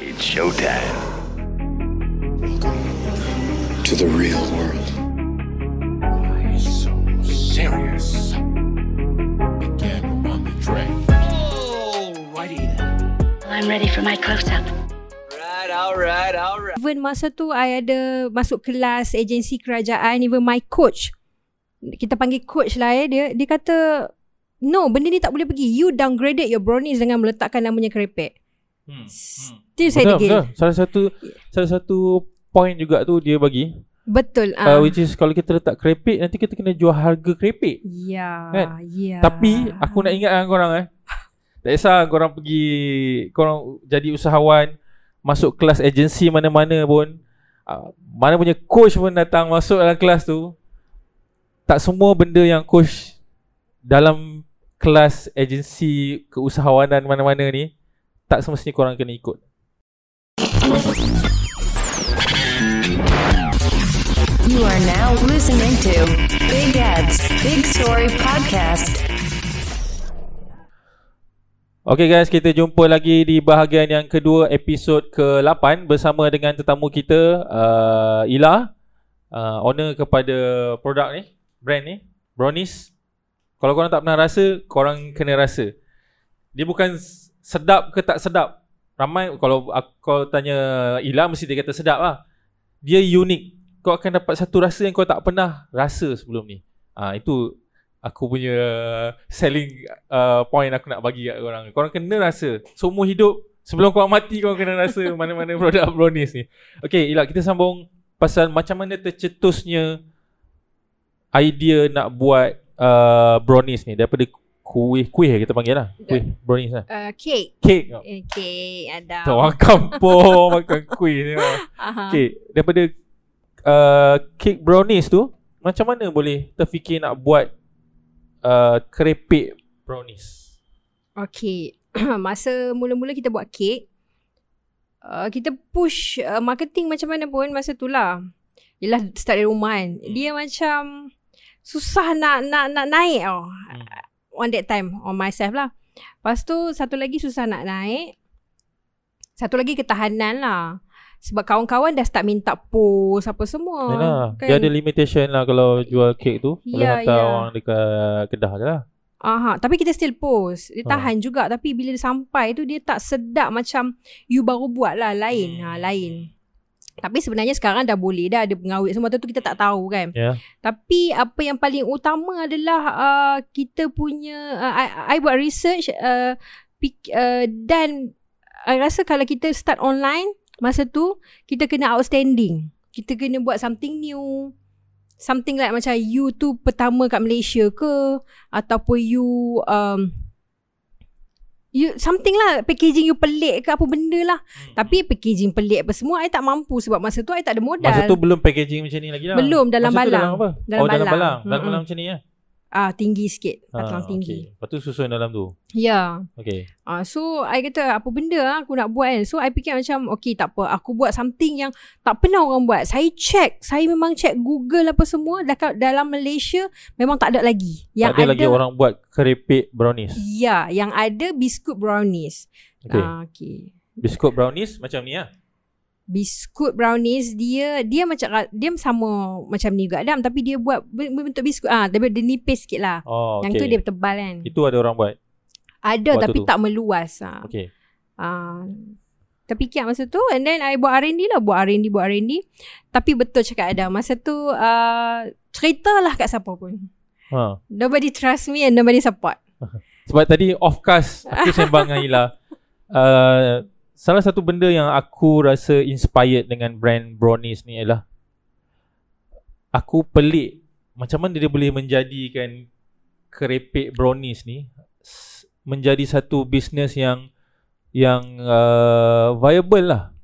It's showtime. to the real world. Why so serious? Begin on the track. I'm ready for my close-up. Even masa tu I ada masuk kelas agensi kerajaan even my coach kita panggil coach lah eh dia dia kata no benda ni tak boleh pergi you downgraded your brownies dengan meletakkan namanya kerepek Hmm. still saya Betul, degil betul. Salah satu salah satu point juga tu dia bagi betul uh, ah which is kalau kita letak kerepek nanti kita kena jual harga kerepek. ya Kan? ya Tapi aku nak ingat dengan korang eh. Tak kisah korang pergi korang jadi usahawan masuk kelas agensi mana-mana pun uh, mana punya coach pun datang masuk dalam kelas tu tak semua benda yang coach dalam kelas agensi keusahawanan mana-mana ni tak semestinya korang kena ikut. You are now listening to Big Ed's Big Story Podcast. Okay guys, kita jumpa lagi di bahagian yang kedua episod ke-8 bersama dengan tetamu kita uh, Ila uh, owner kepada produk ni, brand ni, Brownies. Kalau korang tak pernah rasa, korang kena rasa. Dia bukan sedap ke tak sedap. Ramai kalau aku kau tanya Ila mesti dia kata sedap lah. Dia unik. Kau akan dapat satu rasa yang kau tak pernah rasa sebelum ni. Ah itu aku punya selling uh, point aku nak bagi kat korang. Korang kena rasa seumur hidup sebelum korang mati korang kena rasa mana-mana produk brownies ni. Okay Ila kita sambung pasal macam mana tercetusnya idea nak buat uh, brownies ni daripada kuih kuih kita panggil lah. Kuih brownies lah. Uh, cake. Cake. Okay ada tu orang kampung makan kuih ni. Aha. Okay, daripada uh, cake brownies tu, macam mana boleh terfikir nak buat uh, kerepek brownies? Okay Masa mula-mula kita buat kek uh, Kita push uh, marketing macam mana pun masa tu lah. Yelah start dari rumah kan. Hmm. Dia macam Susah nak nak nak naik tau. Hmm. On that time On myself lah Lepas tu satu lagi susah nak naik Satu lagi ketahanan lah Sebab kawan-kawan dah start minta post apa semua Yalah, kan? dia ada limitation lah kalau jual kek tu. Boleh Ya, hantar ya. orang dekat Kedah je lah. Aha, tapi kita still post. Dia Ha. tahan juga tapi bila dia sampai tu dia tak sedap macam you baru buat lah lain. Hmm. Ha, lain. Tapi sebenarnya sekarang dah boleh dah ada pengawet semua tu kita tak tahu kan. Ya. Tapi apa yang paling utama adalah uh, kita punya uh, I, I buat research uh, pik, uh, dan I rasa kalau kita start online masa tu kita kena outstanding. Kita kena buat something new. Something like macam you tu pertama kat Malaysia ke ataupun you um, You something lah Packaging you pelik ke Apa benda lah Hmm. Tapi packaging pelik apa semua I tak mampu Sebab masa tu I tak ada modal Masa tu belum packaging macam ni lagi lah. Belum, dalam Masa balang. Dalam apa? Dalam oh, dalam balang. balang. Dalam balang macam ni ya. Ah Tinggi sikit Ah, Batang tinggi okay. Lepas tu susun dalam tu. Ya Okay. Ah, so I kata apa benda lah aku nak buat kan. So I fikir macam okay tak apa. Aku buat something yang tak pernah orang buat. Saya check. Saya memang check Google apa semua. Dalam Malaysia memang tak ada lagi. Yang tak ada, lagi orang buat kerepek brownies. Ya, yang ada biskut brownies. Okay. Ah, okay. Biskut brownies macam ni lah. Biskut brownies dia dia macam dia sama macam ni juga Adam tapi dia buat berbentuk biskut ah tapi dia nipis sikit lah. Oh, Yang okay. tu dia tebal kan. Itu ada orang buat. Ada waktu tapi tu. tak meluas ah. Okay. Ah, terfikir masa tu and then I buat R&D lah buat R&D buat R&D tapi betul cakap ada masa tu uh, cerita lah kat siapa pun Ha. nobody trust me and nobody support Sebab tadi off cast aku sembang dengan Ila. Uh, salah satu benda yang aku rasa inspired dengan brand brownies ni ialah aku pelik macam mana dia boleh menjadikan kerepek brownies ni menjadi satu bisnes yang yang uh, viable lah.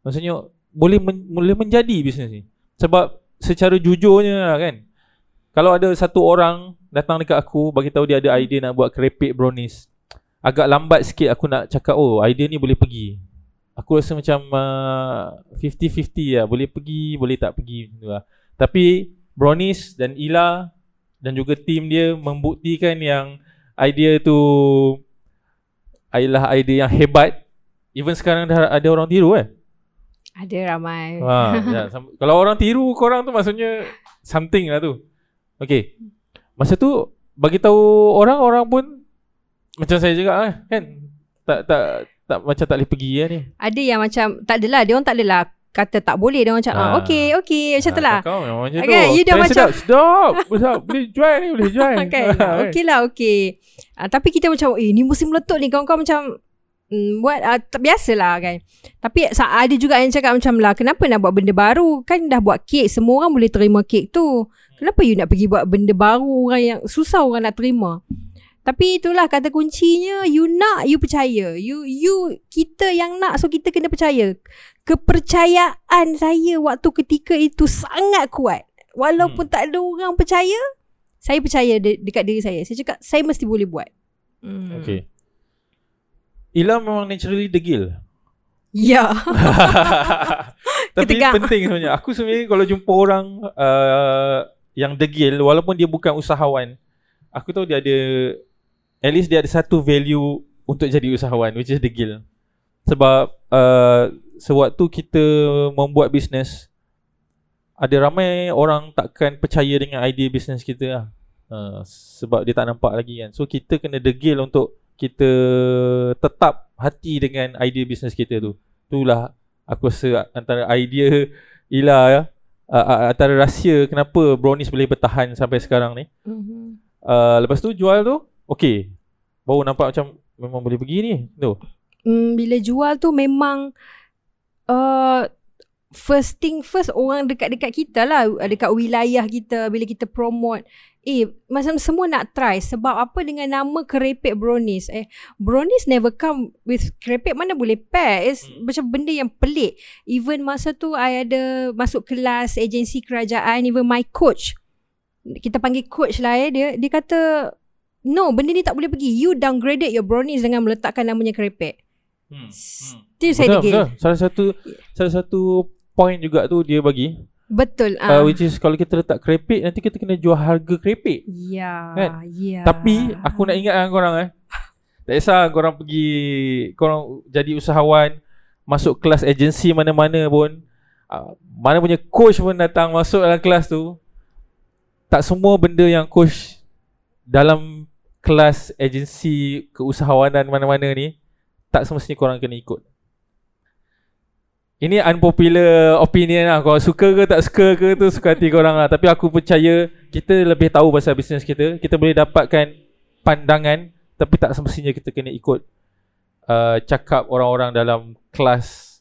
Maksudnya boleh men, boleh menjadi bisnes ni. Sebab secara jujurnya lah kan kalau ada satu orang datang dekat aku bagi tahu dia ada idea nak buat kerepek brownies. Agak lambat sikit aku nak cakap oh idea ni boleh pergi. Aku rasa macam uh, 50-50 lah. Boleh pergi, boleh tak pergi macam tu lah. Tapi brownies dan Ila dan juga tim dia membuktikan yang idea tu adalah idea yang hebat even sekarang dah ada orang tiru eh. Ada ramai. Ha, ya, kalau orang tiru korang tu maksudnya something lah tu. Okay. Masa tu bagi tahu orang orang pun macam saya juga lah, kan. Tak tak tak macam tak boleh pergi lah ni. Ada yang macam tak adalah dia orang tak adalah kata tak boleh dia orang macam ah, Ah. okey okey macam tu lah. Kau memang macam Okay, tu. you dah Eh, macam- sedap, sedap, sedap. Boleh join ni, boleh join. kan okey lah okey. Uh, tapi kita macam eh ni musim meletup ni kawan-kawan macam mm, buat uh, tak biasalah kan. Tapi ada juga yang cakap macam lah kenapa nak buat benda baru? Kan dah buat kek semua orang boleh terima kek tu. Kenapa you nak pergi buat benda baru orang yang susah orang nak terima? Tapi itulah kata kuncinya you nak you percaya. You you kita yang nak so kita kena percaya. Kepercayaan saya waktu ketika itu sangat kuat. Walaupun hmm. tak ada orang percaya, saya percaya de- dekat diri saya. Saya cakap saya mesti boleh buat. Hmm. Okay. Ila memang naturally degil. Ya. Tapi Ketegang. penting sebenarnya. Aku sebenarnya kalau jumpa orang uh, yang degil walaupun dia bukan usahawan, aku tahu dia ada at least dia ada satu value untuk jadi usahawan which is degil. Sebab uh, sewaktu kita membuat bisnes ada ramai orang takkan percaya dengan idea bisnes kita lah. Uh, sebab dia tak nampak lagi kan. So kita kena degil untuk kita tetap hati dengan idea bisnes kita tu. Itulah aku rasa antara idea Ila ya. Uh, antara rahsia kenapa brownies boleh bertahan sampai sekarang ni. Mhm. Uh, lepas tu jual tu okey. Baru nampak macam memang boleh pergi ni. Tu. Hmm, bila jual tu memang uh, first thing first orang dekat-dekat kita lah dekat wilayah kita bila kita promote. Eh macam semua nak try. Sebab apa dengan nama kerepek brownies? Eh brownies never come with kerepek. Mana boleh pair it's Hmm. macam benda yang pelik. Even masa tu I ada masuk kelas agensi kerajaan even my coach. Kita panggil coach lah eh. Dia dia kata no benda ni tak boleh pergi you downgraded your brownies dengan meletakkan namanya kerepek Hmm. Still saya degil. betul. Salah satu salah satu point juga tu dia bagi Betul. uh, Ah. which is kalau kita letak kerepek nanti kita kena jual harga kerepek. ya, kan? ya. Tapi aku nak ingatkan korang eh. Tak kisah korang pergi korang jadi usahawan masuk kelas agensi mana-mana pun uh, mana punya coach pun datang masuk dalam kelas tu tak semua benda yang coach dalam kelas agensi keusahawanan mana-mana ni tak semestinya korang kena ikut. Ini unpopular opinion lah. Korang suka ke tak suka ke tu Suka hati korang lah. Tapi aku percaya Kita lebih tahu pasal bisnes kita. Kita boleh dapatkan Pandangan Tapi tak semestinya kita kena ikut uh, Cakap orang-orang dalam kelas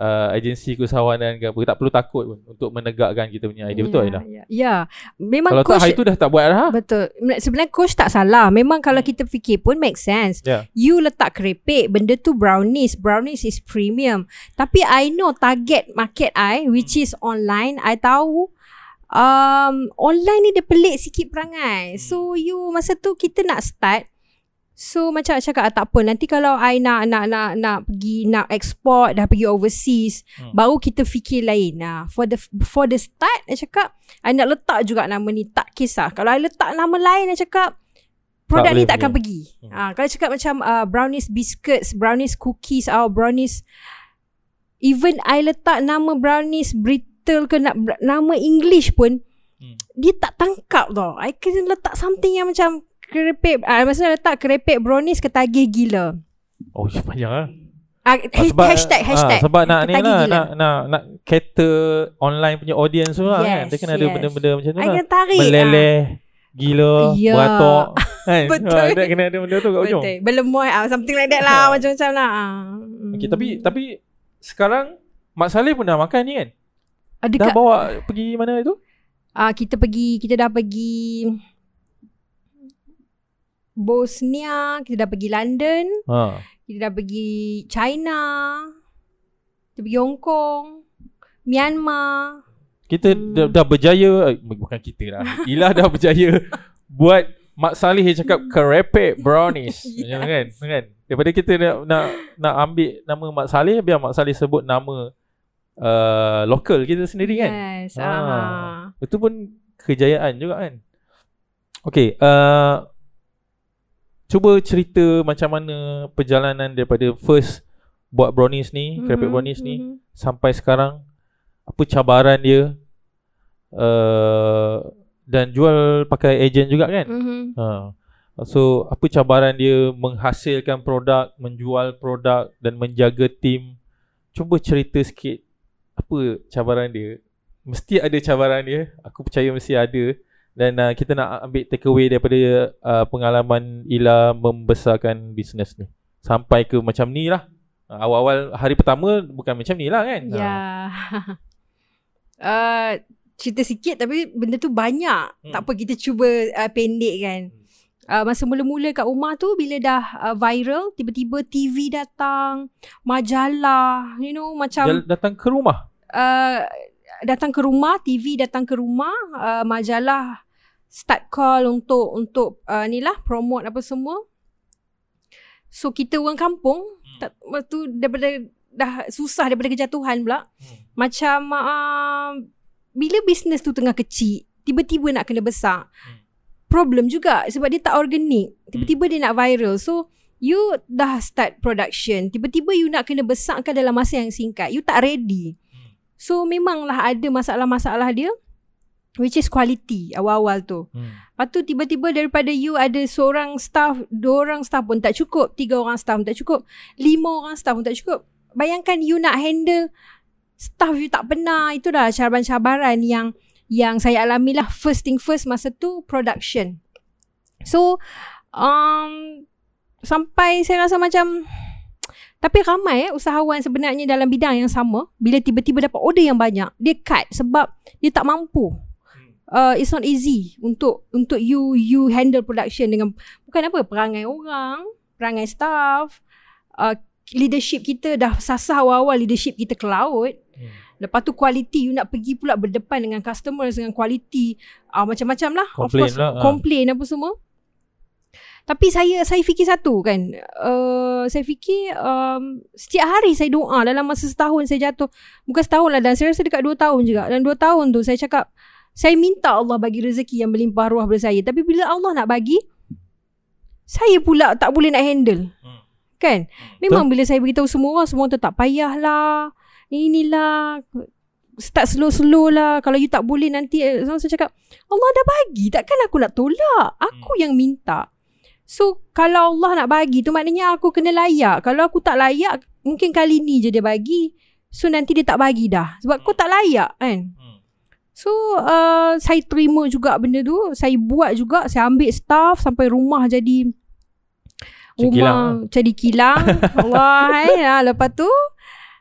uh, Agensi keusahawanan ke apa Tak perlu takut pun Untuk menegakkan kita punya idea Betul ya, Aida? ya. ya. Memang Kalau tak coach hari tu dah tak buat dah Betul. Sebenarnya coach tak salah. Memang kalau kita fikir pun make sense. Ya. You letak kerepek, benda tu brownies. Brownies is premium. Tapi I know target market I which is online. I tahu um, online ni dia pelik sikit perangai. So you masa tu kita nak start So macam I cakap tak apa nanti kalau I nak nak nak nak pergi nak export dah pergi overseas Hmm. baru kita fikir lain. Nah for the for the start I cakap I nak letak juga nama ni tak kisah. Kalau I letak nama lain I cakap produk boleh ni tak akan pergi. Hmm. Ah kalau cakap macam uh, brownies biscuits, brownies cookies atau brownies even I letak nama brownies brittle ke nak nama English pun Hmm. dia tak tangkap tau. I kena letak something yang macam kerepek ah maksudnya letak kerepek brownies ketagih gila. Oh panjang lah Ah, Ah, hashtag hashtag. ah, Sebab nak ni lah gila. nak, nak, nak cater online punya audience tu lah kan Yes, Dia kena ada yes. benda-benda macam tu I lah tarik. Meleleh Gila Ya. Beratok kan? Betul. Dia kena ada benda tu kat ujung Betul. Berlemoy ah something like that lah macam-macam lah. Ah. okay, Tapi tapi Sekarang Mak Saleh pun dah makan ni kan ah, Dah bawa pergi mana itu ah kita pergi kita dah pergi Bosnia, kita dah pergi London, ha. kita dah pergi China, kita pergi Hong Kong, Myanmar. Kita Hmm. dah, dah berjaya eh, Bukan kita lah Ila dah berjaya Buat Mak Saleh yang cakap Kerepek brownies Yes. yes. kan? kan Daripada kita nak, nak Nak ambil nama Mak Saleh Biar Mak Saleh sebut nama uh, Local kita sendiri kan Yes. Ah. Ah. Itu pun kejayaan juga kan. Okay, uh, cuba cerita macam mana perjalanan daripada first buat brownies ni, mm-hmm. Mhm, brownies ni mhm. sampai sekarang apa cabaran dia uh, dan jual pakai ejen juga kan? Mhm. Ha. So apa cabaran dia menghasilkan produk, menjual produk dan menjaga tim. Cuba cerita sikit apa cabaran dia. Mesti ada cabaran dia. Aku percaya mesti ada. Dan uh, kita nak ambil take away daripada uh, pengalaman Ila membesarkan bisnes ni. Sampai ke macam ni lah. Uh, awal-awal hari pertama bukan macam ni lah kan. Ya. uh, cerita sikit tapi benda tu banyak. Hmm. Hmm. Tak apa kita cuba uh, pendek kan. Uh, masa mula-mula kat rumah tu bila dah uh, viral tiba-tiba TV datang, majalah, you know macam Jal- datang ke rumah. uh, datang ke rumah, TV datang ke rumah, uh, majalah start call untuk untuk uh, ni lah promote apa semua. So kita orang kampung Hmm. tak waktu tu daripada dah susah daripada kejatuhan pula. Hmm. Macam uh, bila bisnes tu tengah kecil, tiba-tiba nak kena besar. Hmm. Problem juga sebab dia tak organik. Tiba-tiba dia nak viral. So you dah start production, tiba-tiba you nak kena besarkan dalam masa yang singkat. You tak ready. So memanglah ada masalah-masalah dia which is quality awal-awal tu. Hmm. Lepas tu tiba-tiba daripada you ada seorang staff, dua orang staff pun tak cukup, tiga orang staff pun tak cukup, lima orang staff pun tak cukup. Bayangkan you nak handle staff you tak pernah. Itu dah cabaran-cabaran yang yang saya alami lah first thing first masa tu production. So um, sampai saya rasa macam tapi ramai eh usahawan sebenarnya dalam bidang yang sama bila tiba-tiba dapat order yang banyak dia cut sebab dia tak mampu. Uh, it's not easy untuk untuk you you handle production dengan bukan apa perangai orang, perangai staff, uh, leadership kita dah sasar awal-awal leadership kita ke laut. Hmm. Lepas tu quality you nak pergi pula berdepan dengan customers dengan quality uh, macam-macam lah. Of Complain course, lah, ah. Complain apa semua. Tapi saya saya fikir satu kan. Uh, saya fikir um, setiap hari saya doa dalam masa setahun saya jatuh. Bukan setahun lah dan saya rasa dekat dua tahun juga. Dan dua tahun tu saya cakap saya minta Allah bagi rezeki yang berlimpah ruah pada saya. Tapi bila Allah nak bagi saya pula tak boleh nak handle. Hmm. Kan? Memang bila saya beritahu semua orang semua orang tu tak payahlah. Inilah start slow-slow lah. Kalau you tak boleh nanti eh, so, saya cakap Allah dah bagi. Takkan aku nak tolak. Aku yang minta. So kalau Allah nak bagi tu maknanya aku kena layak. Kalau aku tak layak mungkin kali ni je dia bagi. So nanti dia tak bagi dah. Sebab kau tak layak kan. Hmm. So uh, saya terima juga benda tu. Saya buat juga. Saya ambil staff sampai rumah jadi Macam kilang rumah jadi kilang. Allah hai. Ha, lepas tu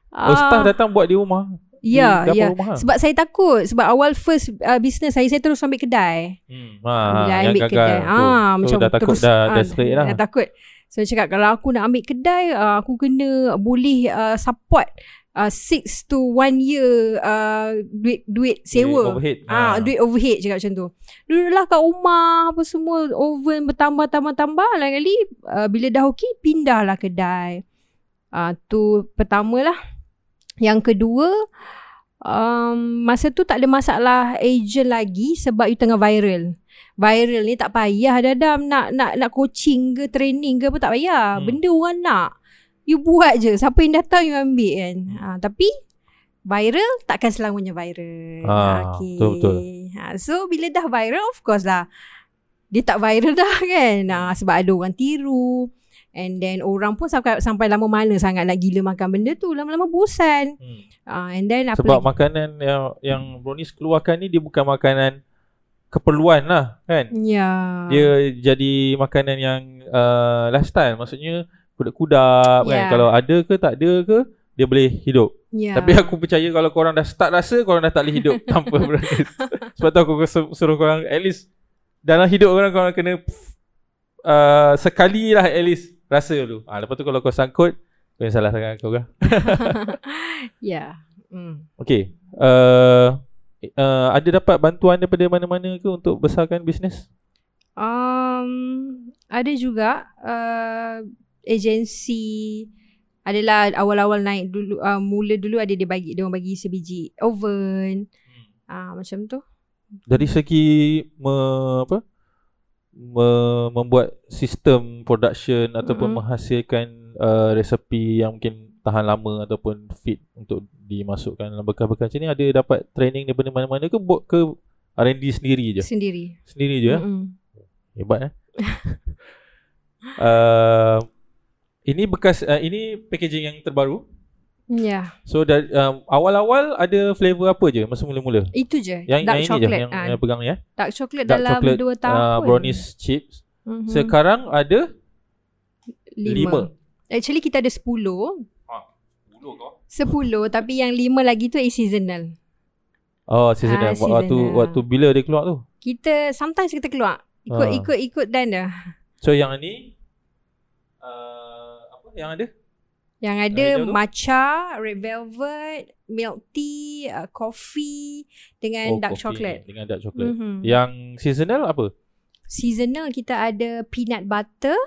Oh, staff ah, datang buat di rumah. Ya, ya. rumah. Sebab saya takut. Sebab awal first uh, business saya, saya terus ambil kedai. Hmm. Bila Ha, yang ambil gagal kedai. tu. Ah, Tu macam dah takut terus, dah, ah, dah straight lah. Dah takut. So saya cakap kalau aku nak ambil kedai, uh, aku kena boleh uh, support uh, six to one year uh, duit duit sewa. overhead. Ah, Ha. duit overhead cakap macam tu. Duduklah kat rumah apa semua oven bertambah tambah tambah lain kali uh, bila dah okey pindahlah kedai. Ah uh, tu pertama lah. Yang kedua um, masa tu tak ada masalah agent lagi sebab you tengah viral. Viral ni tak payah dadam nak nak nak coaching ke training ke apa tak payah. Hmm. Benda orang nak. You buat je. Siapa yang datang you ambil kan. Hmm. Ha, tapi viral takkan selamanya viral. Ah, okay. betul, betul. Ha, so bila dah viral of course lah. Dia tak viral dah kan. Ha, sebab ada orang tiru. And then orang pun sampai, sampai lama mana sangat nak gila makan benda tu. Lama-lama bosan. Hmm. Ha, and then apa Sebab lagi? makanan yang yang brownies keluarkan ni dia bukan makanan keperluan lah kan. Ya. Dia jadi makanan yang uh, lifestyle. Maksudnya kudap-kudap kan. Ya. Kalau ada ke tak ada ke dia boleh hidup. ya. Tapi aku percaya kalau korang dah start rasa korang dah tak boleh hidup tanpa brownies. Sebab tu aku su- suruh korang at least dalam hidup korang korang kena uh, sekali lah at least rasa dulu. Ah lepas tu kalau kau sangkut kau yang salah sangat kau kan. ya. Hmm. Okay. Uh, uh, ada dapat bantuan daripada mana-mana ke untuk besarkan bisnes? Um, ada juga uh, agensi adalah awal-awal naik dulu uh, mula dulu ada dia bagi dia orang bagi sebiji oven. Ah uh, macam tu. Dari segi me, apa? Me, membuat sistem production ataupun Mm-mm. menghasilkan uh, resepi yang mungkin tahan lama ataupun fit untuk dimasukkan dalam bekal-bekal macam ni ada dapat training daripada mana-mana ke buat ke R&D sendiri je? Sendiri. Sendiri je eh? Mm-mm. Hebat eh. uh, ini bekas uh, ini packaging yang terbaru. Ya. So dari um, awal-awal ada flavor apa je masa mula-mula? Itu je. Yang, dark yang ini je chocolate. yang, Ah, yang pegang ni eh. dark chocolate Dark dalam chocolate, 2 tahun. Uh, brownies chips. Mhm. Sekarang ada lima. Actually kita ada 10. Ha, 10 kau. 10 tapi yang 5 lagi tu is seasonal. Oh, seasonal. Ah, waktu seasonal. waktu bila dia keluar tu? Kita sometimes kita keluar. Ikut Ah. ikut ikut dan dah. So yang ni uh, apa yang ada? Yang Ah, ada tu? matcha, red velvet, milk tea, uh, coffee dengan dark coffee chocolate. Dengan dark chocolate. Mhm. Yang seasonal apa? Seasonal kita ada peanut butter,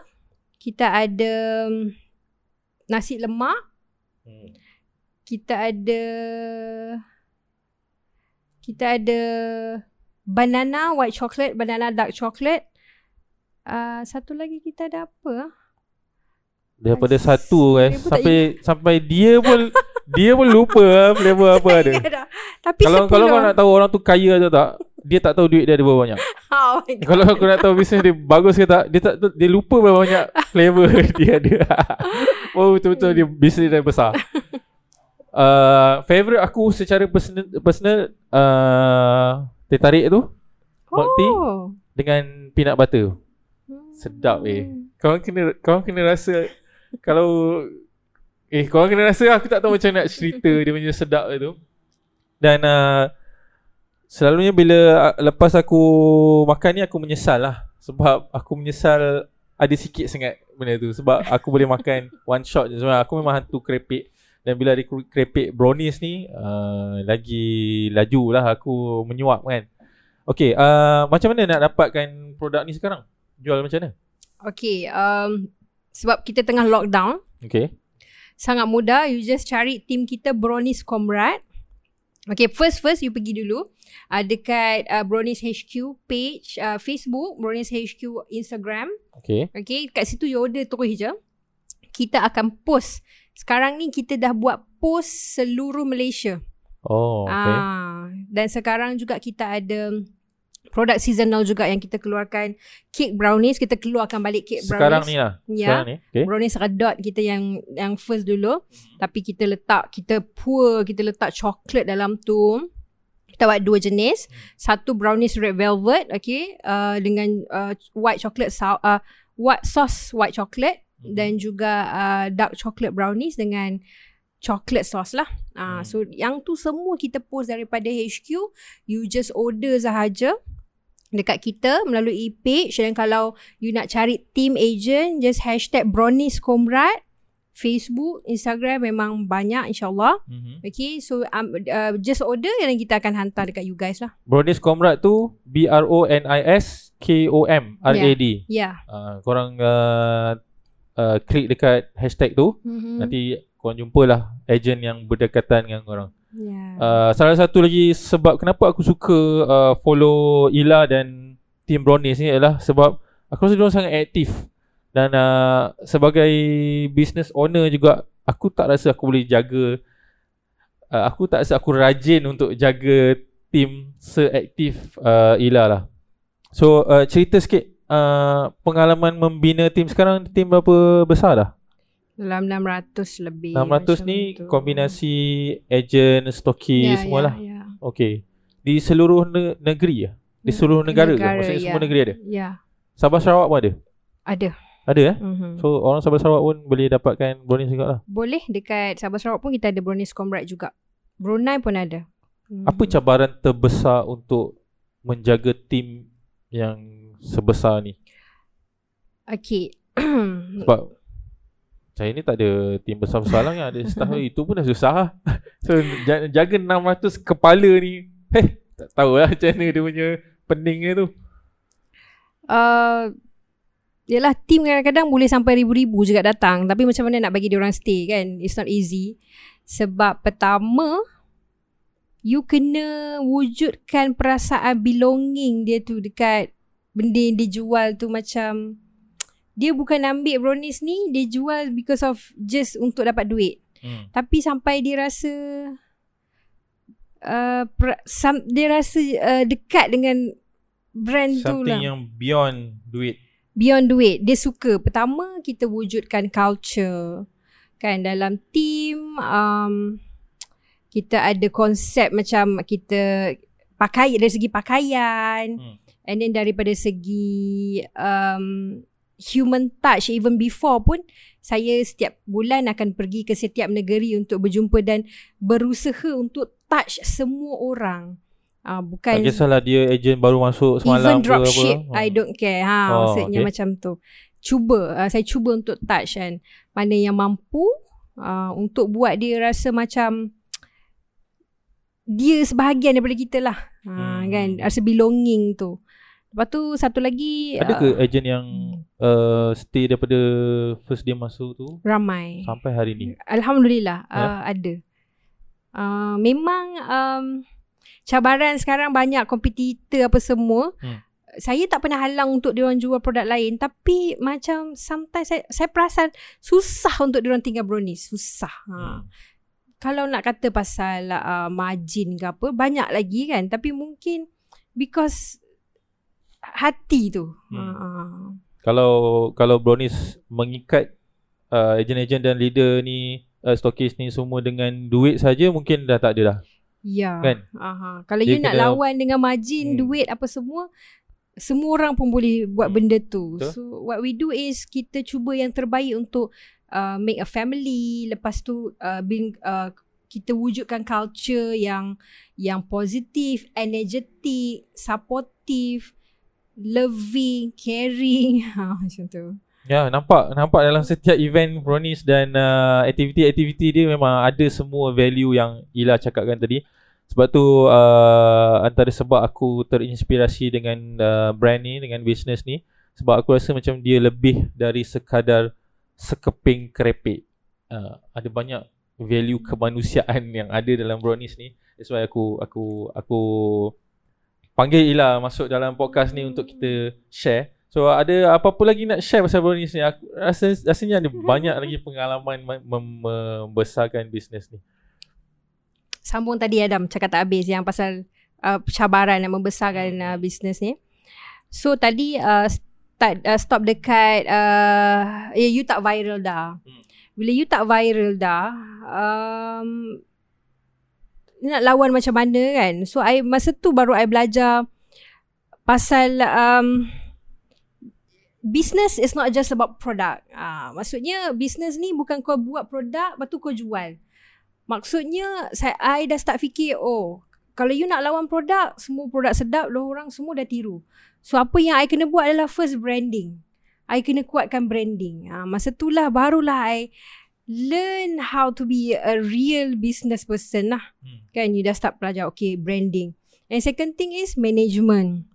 kita ada um, nasi lemak, Hmm. kita ada kita ada banana white chocolate, banana dark chocolate. Uh, satu lagi kita ada apa? Daripada Ais. satu eh Dia pun tak sampai sampai dia pun dia pun lupa flavor apa ada. Ingat dah. Tapi Kalau sepuluh. kalau kau nak tahu orang tu kaya atau tak, dia tak tahu duit dia ada berapa banyak. Oh my God. Kalau kau nak tahu bisnes dia bagus ke tak, dia tak dia lupa berapa banyak flavor dia ada. oh betul-betul dia bisnes dia besar. Uh, favorite aku secara personal, personal uh, teh tarik tu milk tea Oh. dengan peanut butter. Sedap eh. Kau kena kau kena rasa kalau eh kau kena rasa aku tak tahu macam nak cerita dia punya sedap tu. Dan uh, selalunya bila uh, lepas aku makan ni aku menyesal lah sebab aku menyesal ada sikit sangat benda tu sebab aku boleh makan one shot je sebab aku memang hantu krepek dan bila ada krepek brownies ni uh, lagi laju lah aku menyuap kan. Okay, uh, macam mana nak dapatkan produk ni sekarang? Jual macam mana? Okay, um, sebab kita tengah lockdown, Okay. sangat mudah. You just cari team kita Brownies Comrade. Okay, first first you pergi dulu uh, dekat uh, Brownies HQ page uh, Facebook, Brownies HQ Instagram. Okay. Okay, kat situ you order terus je. Kita akan post. Sekarang ni kita dah buat post seluruh Malaysia. Oh, okay. Ah, dan sekarang juga kita ada produk seasonal juga yang kita keluarkan cake brownies kita keluarkan balik cake Sekarang brownies ni lah. Ya. Sekarang ni. Okay. brownies redot kita yang yang first dulu tapi kita letak kita pour kita letak coklat dalam tu kita buat dua jenis satu brownies red velvet okay uh, dengan uh, white chocolate sau- uh, white sauce white chocolate Mhm. dan juga uh, dark chocolate brownies dengan chocolate sauce lah. Uh, Hmm. So yang tu semua kita post daripada HQ. You just order sahaja dekat kita melalui page dan kalau you nak cari team agent just hashtag brownies comrade Facebook, Instagram memang banyak insyaAllah. Mm-hmm. Okay, so um, uh, just order dan kita akan hantar dekat you guys lah. Brownies Comrade tu B R O N I S K O M R A D. Ya. Yeah. Uh, korang uh, uh, klik dekat hashtag tu Mm-hmm. nanti korang jumpalah agent yang berdekatan dengan korang. Yeah. Uh, salah satu lagi sebab kenapa aku suka uh, follow Ila dan team Brownies ni adalah sebab aku rasa diorang sangat aktif dan uh, sebagai business owner juga aku tak rasa aku boleh jaga uh, aku tak rasa aku rajin untuk jaga team seaktif uh, Ila lah. So uh, cerita sikit uh, pengalaman membina team sekarang team berapa besar dah? Dalam 600 lebih. 600 macam ni tu. kombinasi agent, stokis Ya, semua ya, lah. Ya. Okey. Di seluruh ne- negeri ya? Di seluruh negara, negara, ke? Maksudnya ya. semua negeri ada? Ya. Sabah Sarawak pun ada? Ada. Ada eh? Mm-hmm. So orang Sabah Sarawak pun boleh dapatkan brownies juga lah. Boleh dekat Sabah Sarawak pun kita ada Brownies Comrade juga. Brunei pun ada. Mhm. Apa cabaran terbesar untuk menjaga tim yang sebesar ni? Okay. Sebab saya ni tak ada tim besar-besar lah yang ada staff itu pun dah susah lah. So ja- jaga 600 kepala ni, eh tak tahulah macam mana dia punya peningnya tu. uh, Yelah team kadang-kadang boleh sampai ribu-ribu juga datang. Tapi macam mana nak bagi dia orang stay kan? It's not easy. Sebab pertama You kena wujudkan perasaan belonging dia tu dekat benda yang dia jual tu macam dia bukan ambil brownies ni dia jual because of just untuk dapat duit. Hmm. Tapi sampai dia rasa uh, pra, sam, dia rasa uh, dekat dengan brand tu Something lah. yang beyond duit. Beyond duit. Dia suka. Pertama, kita wujudkan culture. Kan, dalam team, um, kita ada konsep macam kita pakai dari segi pakaian. Hmm. And then daripada segi um, human touch even before pun saya setiap bulan akan pergi ke setiap negeri untuk berjumpa dan berusaha untuk touch semua orang. Uh, bukan Tak kisahlah dia agent baru masuk semalam even ke drop apa. ship Hmm. I don't care ha Oh, maksudnya okay. macam tu cuba uh, saya cuba untuk touch kan mana yang mampu uh, untuk buat dia rasa macam dia sebahagian daripada kita lah ha, Hmm. kan rasa belonging tu lepas tu satu lagi Ada ke uh, agent yang uh, stay daripada first dia masuk tu ramai sampai hari ni? Alhamdulillah Ya? uh, ada. Uh, memang um, cabaran sekarang banyak kompetitor apa semua. Hmm. Saya tak pernah halang untuk diorang jual produk lain tapi macam sometimes saya, saya perasan susah untuk diorang tinggal brownies, susah. Ha. Hmm. Kalau nak kata pasal uh, margin ke apa banyak lagi kan tapi mungkin because hati tu. Hmm. Hmm. Kalau kalau brownies mengikat uh, agent-agent dan leader ni uh, stokis ni semua dengan duit saja mungkin dah tak ada dah. Ya. Kan? Aha. Kalau Dia you nak lawan dengan margin, Hmm. duit apa semua, semua orang pun boleh buat Hmm. benda tu. Betul. So what we do is kita cuba yang terbaik untuk uh, make a family. Lepas tu uh, being uh, kita wujudkan culture yang yang positif, energetic, supportive, loving, caring. Ha macam tu. Ya, nampak nampak dalam setiap event brownies dan uh, aktiviti-aktiviti dia memang ada semua value yang Ila cakapkan tadi. Sebab tu uh, antara sebab aku terinspirasi dengan uh, brand ni, dengan business ni sebab aku rasa macam dia lebih dari sekadar sekeping kerepek. Uh, ada banyak value kemanusiaan yang ada dalam brownies ni. That's why aku aku aku panggil Ila masuk dalam podcast ni untuk kita share. So ada apa-apa lagi nak share pasal brownies ni? Aku rasa rasanya ada banyak lagi pengalaman mem- mem- membesarkan bisnes ni. Sambung tadi Adam cakap tak habis yang pasal uh, cabaran yang membesarkan uh, bisnes ni. So tadi uh, start uh, stop dekat uh, ya you tak viral dah. Hmm. Bila you tak viral dah um, nak lawan macam mana kan. So I masa tu baru I belajar pasal um, business is not just about product. Ah, maksudnya business ni bukan kau buat produk lepas tu kau jual. Maksudnya saya I dah start fikir oh kalau you nak lawan produk semua produk sedap lah orang semua dah tiru. So apa yang I kena buat adalah first branding. I kena kuatkan branding. Ha, masa tu lah barulah I learn how to be a real business person lah. Hmm. Kan you dah start belajar okay branding. And second thing is management.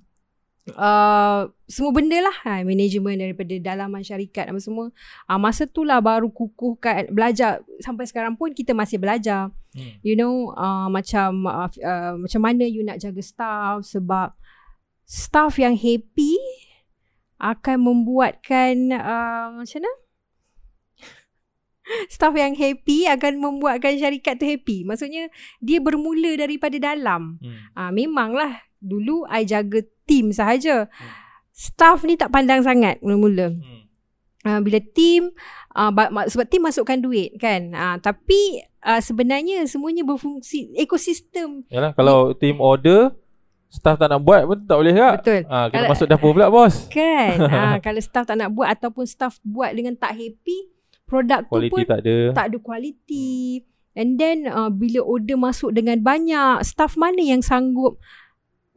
Uh, semua benda lah ha, management daripada dalaman syarikat apa semua uh, masa tu lah baru kukuhkan belajar sampai sekarang pun kita masih belajar Hmm. you know uh, macam uh, uh, macam mana you nak jaga staff sebab staff yang happy akan membuatkan uh, macam mana staff yang happy akan membuatkan syarikat tu happy maksudnya dia bermula daripada dalam Hmm. Ah memanglah dulu I jaga team sahaja. Staff ni tak pandang sangat mula-mula. Hmm. Uh, bila team uh, ma- sebab team masukkan duit kan. Uh, tapi uh, sebenarnya semuanya berfungsi ekosistem. Yalah kalau team order staff tak nak buat pun tak boleh tak? Betul. Ah, kena Kalau- masuk dapur pula bos. Kan? uh, kalau staff tak nak buat ataupun staff buat dengan tak happy, produk tu Quality pun tak ada. tak ada kualiti. And then uh, bila order masuk dengan banyak, staff mana yang sanggup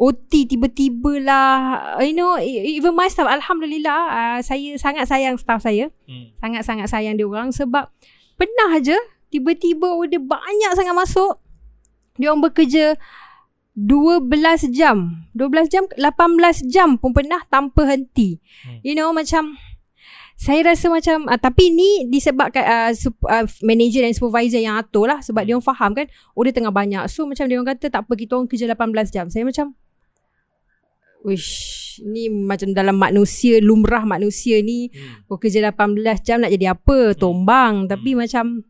OT tiba-tiba lah. Uh, You know, e- even my staff, Alhamdulillah, uh, saya sangat sayang staff saya. Hmm. Sangat-sangat sayang dia orang sebab pernah aja tiba-tiba order banyak sangat masuk. Dia orang bekerja 12 jam. 12 jam, 18 jam pun pernah tanpa henti. Hmm. You know, macam saya rasa macam uh, tapi ni disebabkan uh, sup, uh, manager dan supervisor yang atur lah sebab dia orang faham kan order tengah banyak. So macam dia orang kata tak apa kita orang kerja 18 jam. Saya macam Wish ni macam dalam manusia lumrah manusia ni Hmm. kau kerja 18 jam nak jadi apa? Tombang. Tapi macam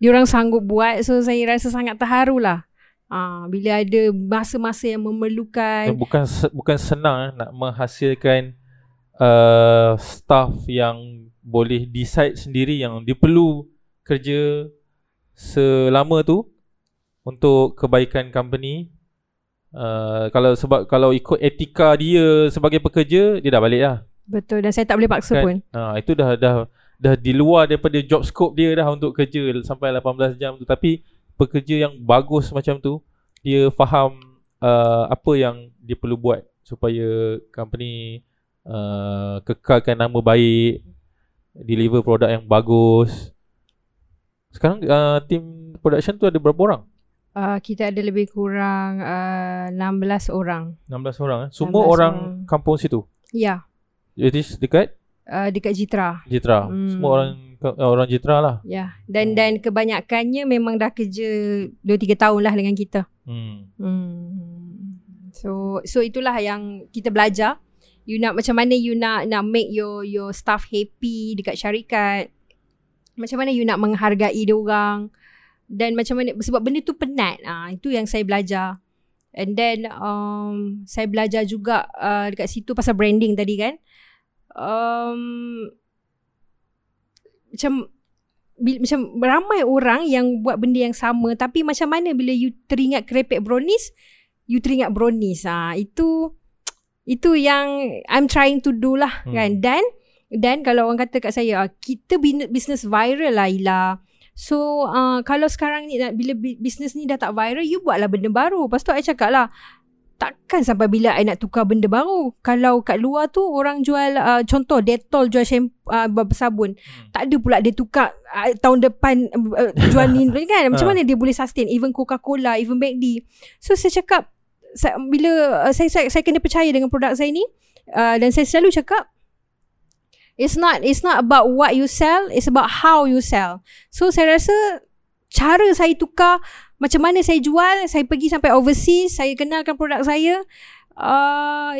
Diorang sanggup buat. So saya rasa sangat terharu lah. Ah, bila ada masa-masa yang memerlukan. Bukan bukan senang nak menghasilkan uh, staff yang boleh decide sendiri yang dia perlu kerja selama tu untuk kebaikan company. Uh, kalau sebab kalau ikut etika dia sebagai pekerja dia dah balik lah. betul dan saya tak boleh paksa Kan? pun. Ha, itu dah dah dah di luar daripada job scope dia dah untuk kerja sampai 18 jam tu tapi pekerja yang bagus macam tu dia faham uh, apa yang dia perlu buat supaya company uh, kekalkan nama baik deliver produk yang bagus sekarang uh, team production tu ada berapa orang Uh, kita ada lebih kurang uh, 16 orang. 16 orang eh? semua 16 orang orang. kampung situ Ya, it is dekat uh, dekat Jitra. Jitra Hmm. semua orang uh, orang Jitra lah Ya, dan Hmm. dan kebanyakannya memang dah kerja 2 3 tahun lah dengan kita. hmm. Hmm. So so itulah yang kita belajar. You nak macam mana you nak nak make your your staff happy dekat syarikat. Macam mana you nak menghargai dia orang dan macam mana sebab benda tu penat. Ah itu yang saya belajar. And then um saya belajar juga uh, dekat situ pasal branding tadi kan. Um macam bila, macam ramai orang yang buat benda yang sama tapi macam mana bila you teringat kerepek brownies you teringat brownies ah itu itu yang I'm trying to do lah Hmm. kan? Dan dan kalau orang kata kat saya ah, kita business viral lah Ila. So uh, kalau sekarang ni bila bi- business ni dah tak viral you buatlah benda baru. Lepas tu I cakap lah takkan sampai bila I nak tukar benda baru? Kalau kat luar tu orang jual uh, contoh Dettol jual shampoo uh, sabun Hmm. tak ada pula dia tukar uh, tahun depan uh, jual ni kan? Macam mana dia boleh sustain? Even Coca-Cola even McD so saya cakap saya, bila uh, saya, saya saya kena percaya dengan produk saya ni uh, dan saya selalu cakap it's not it's not about what you sell it's about how you sell. So saya rasa cara saya tukar macam mana saya jual saya pergi sampai overseas saya kenalkan produk saya uh,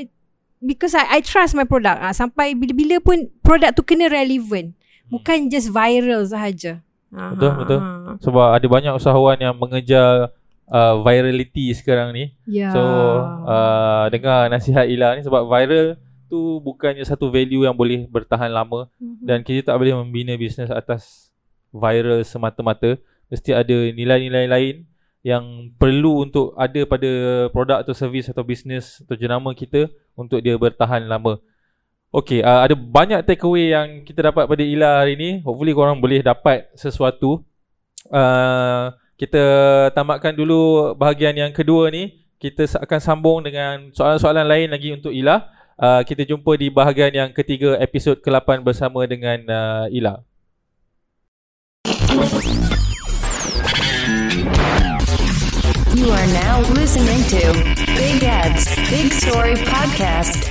because I, I trust my product. Ah sampai bila-bila pun produk tu kena relevant. Bukan just viral sahaja. Ah, Betul, ah, betul. ah. Sebab ada banyak usahawan yang mengejar uh, virality sekarang ni. Ya. So uh, dengar nasihat Ila ni sebab viral tu bukannya satu value yang boleh bertahan lama Mhm. dan kita tak boleh membina bisnes atas viral semata-mata. Mesti ada nilai-nilai lain yang perlu untuk ada pada produk atau servis atau bisnes atau jenama kita untuk dia bertahan lama. Okay, uh, ada banyak takeaway yang kita dapat pada Ila hari ni. Hopefully korang boleh dapat sesuatu. Uh, kita tamatkan dulu bahagian yang kedua ni. Kita akan sambung dengan soalan-soalan lain lagi untuk Ila. Uh, kita jumpa di bahagian yang ketiga episod ke-8 bersama dengan uh, Ila. You are now listening to Big Ed's Big Story Podcast.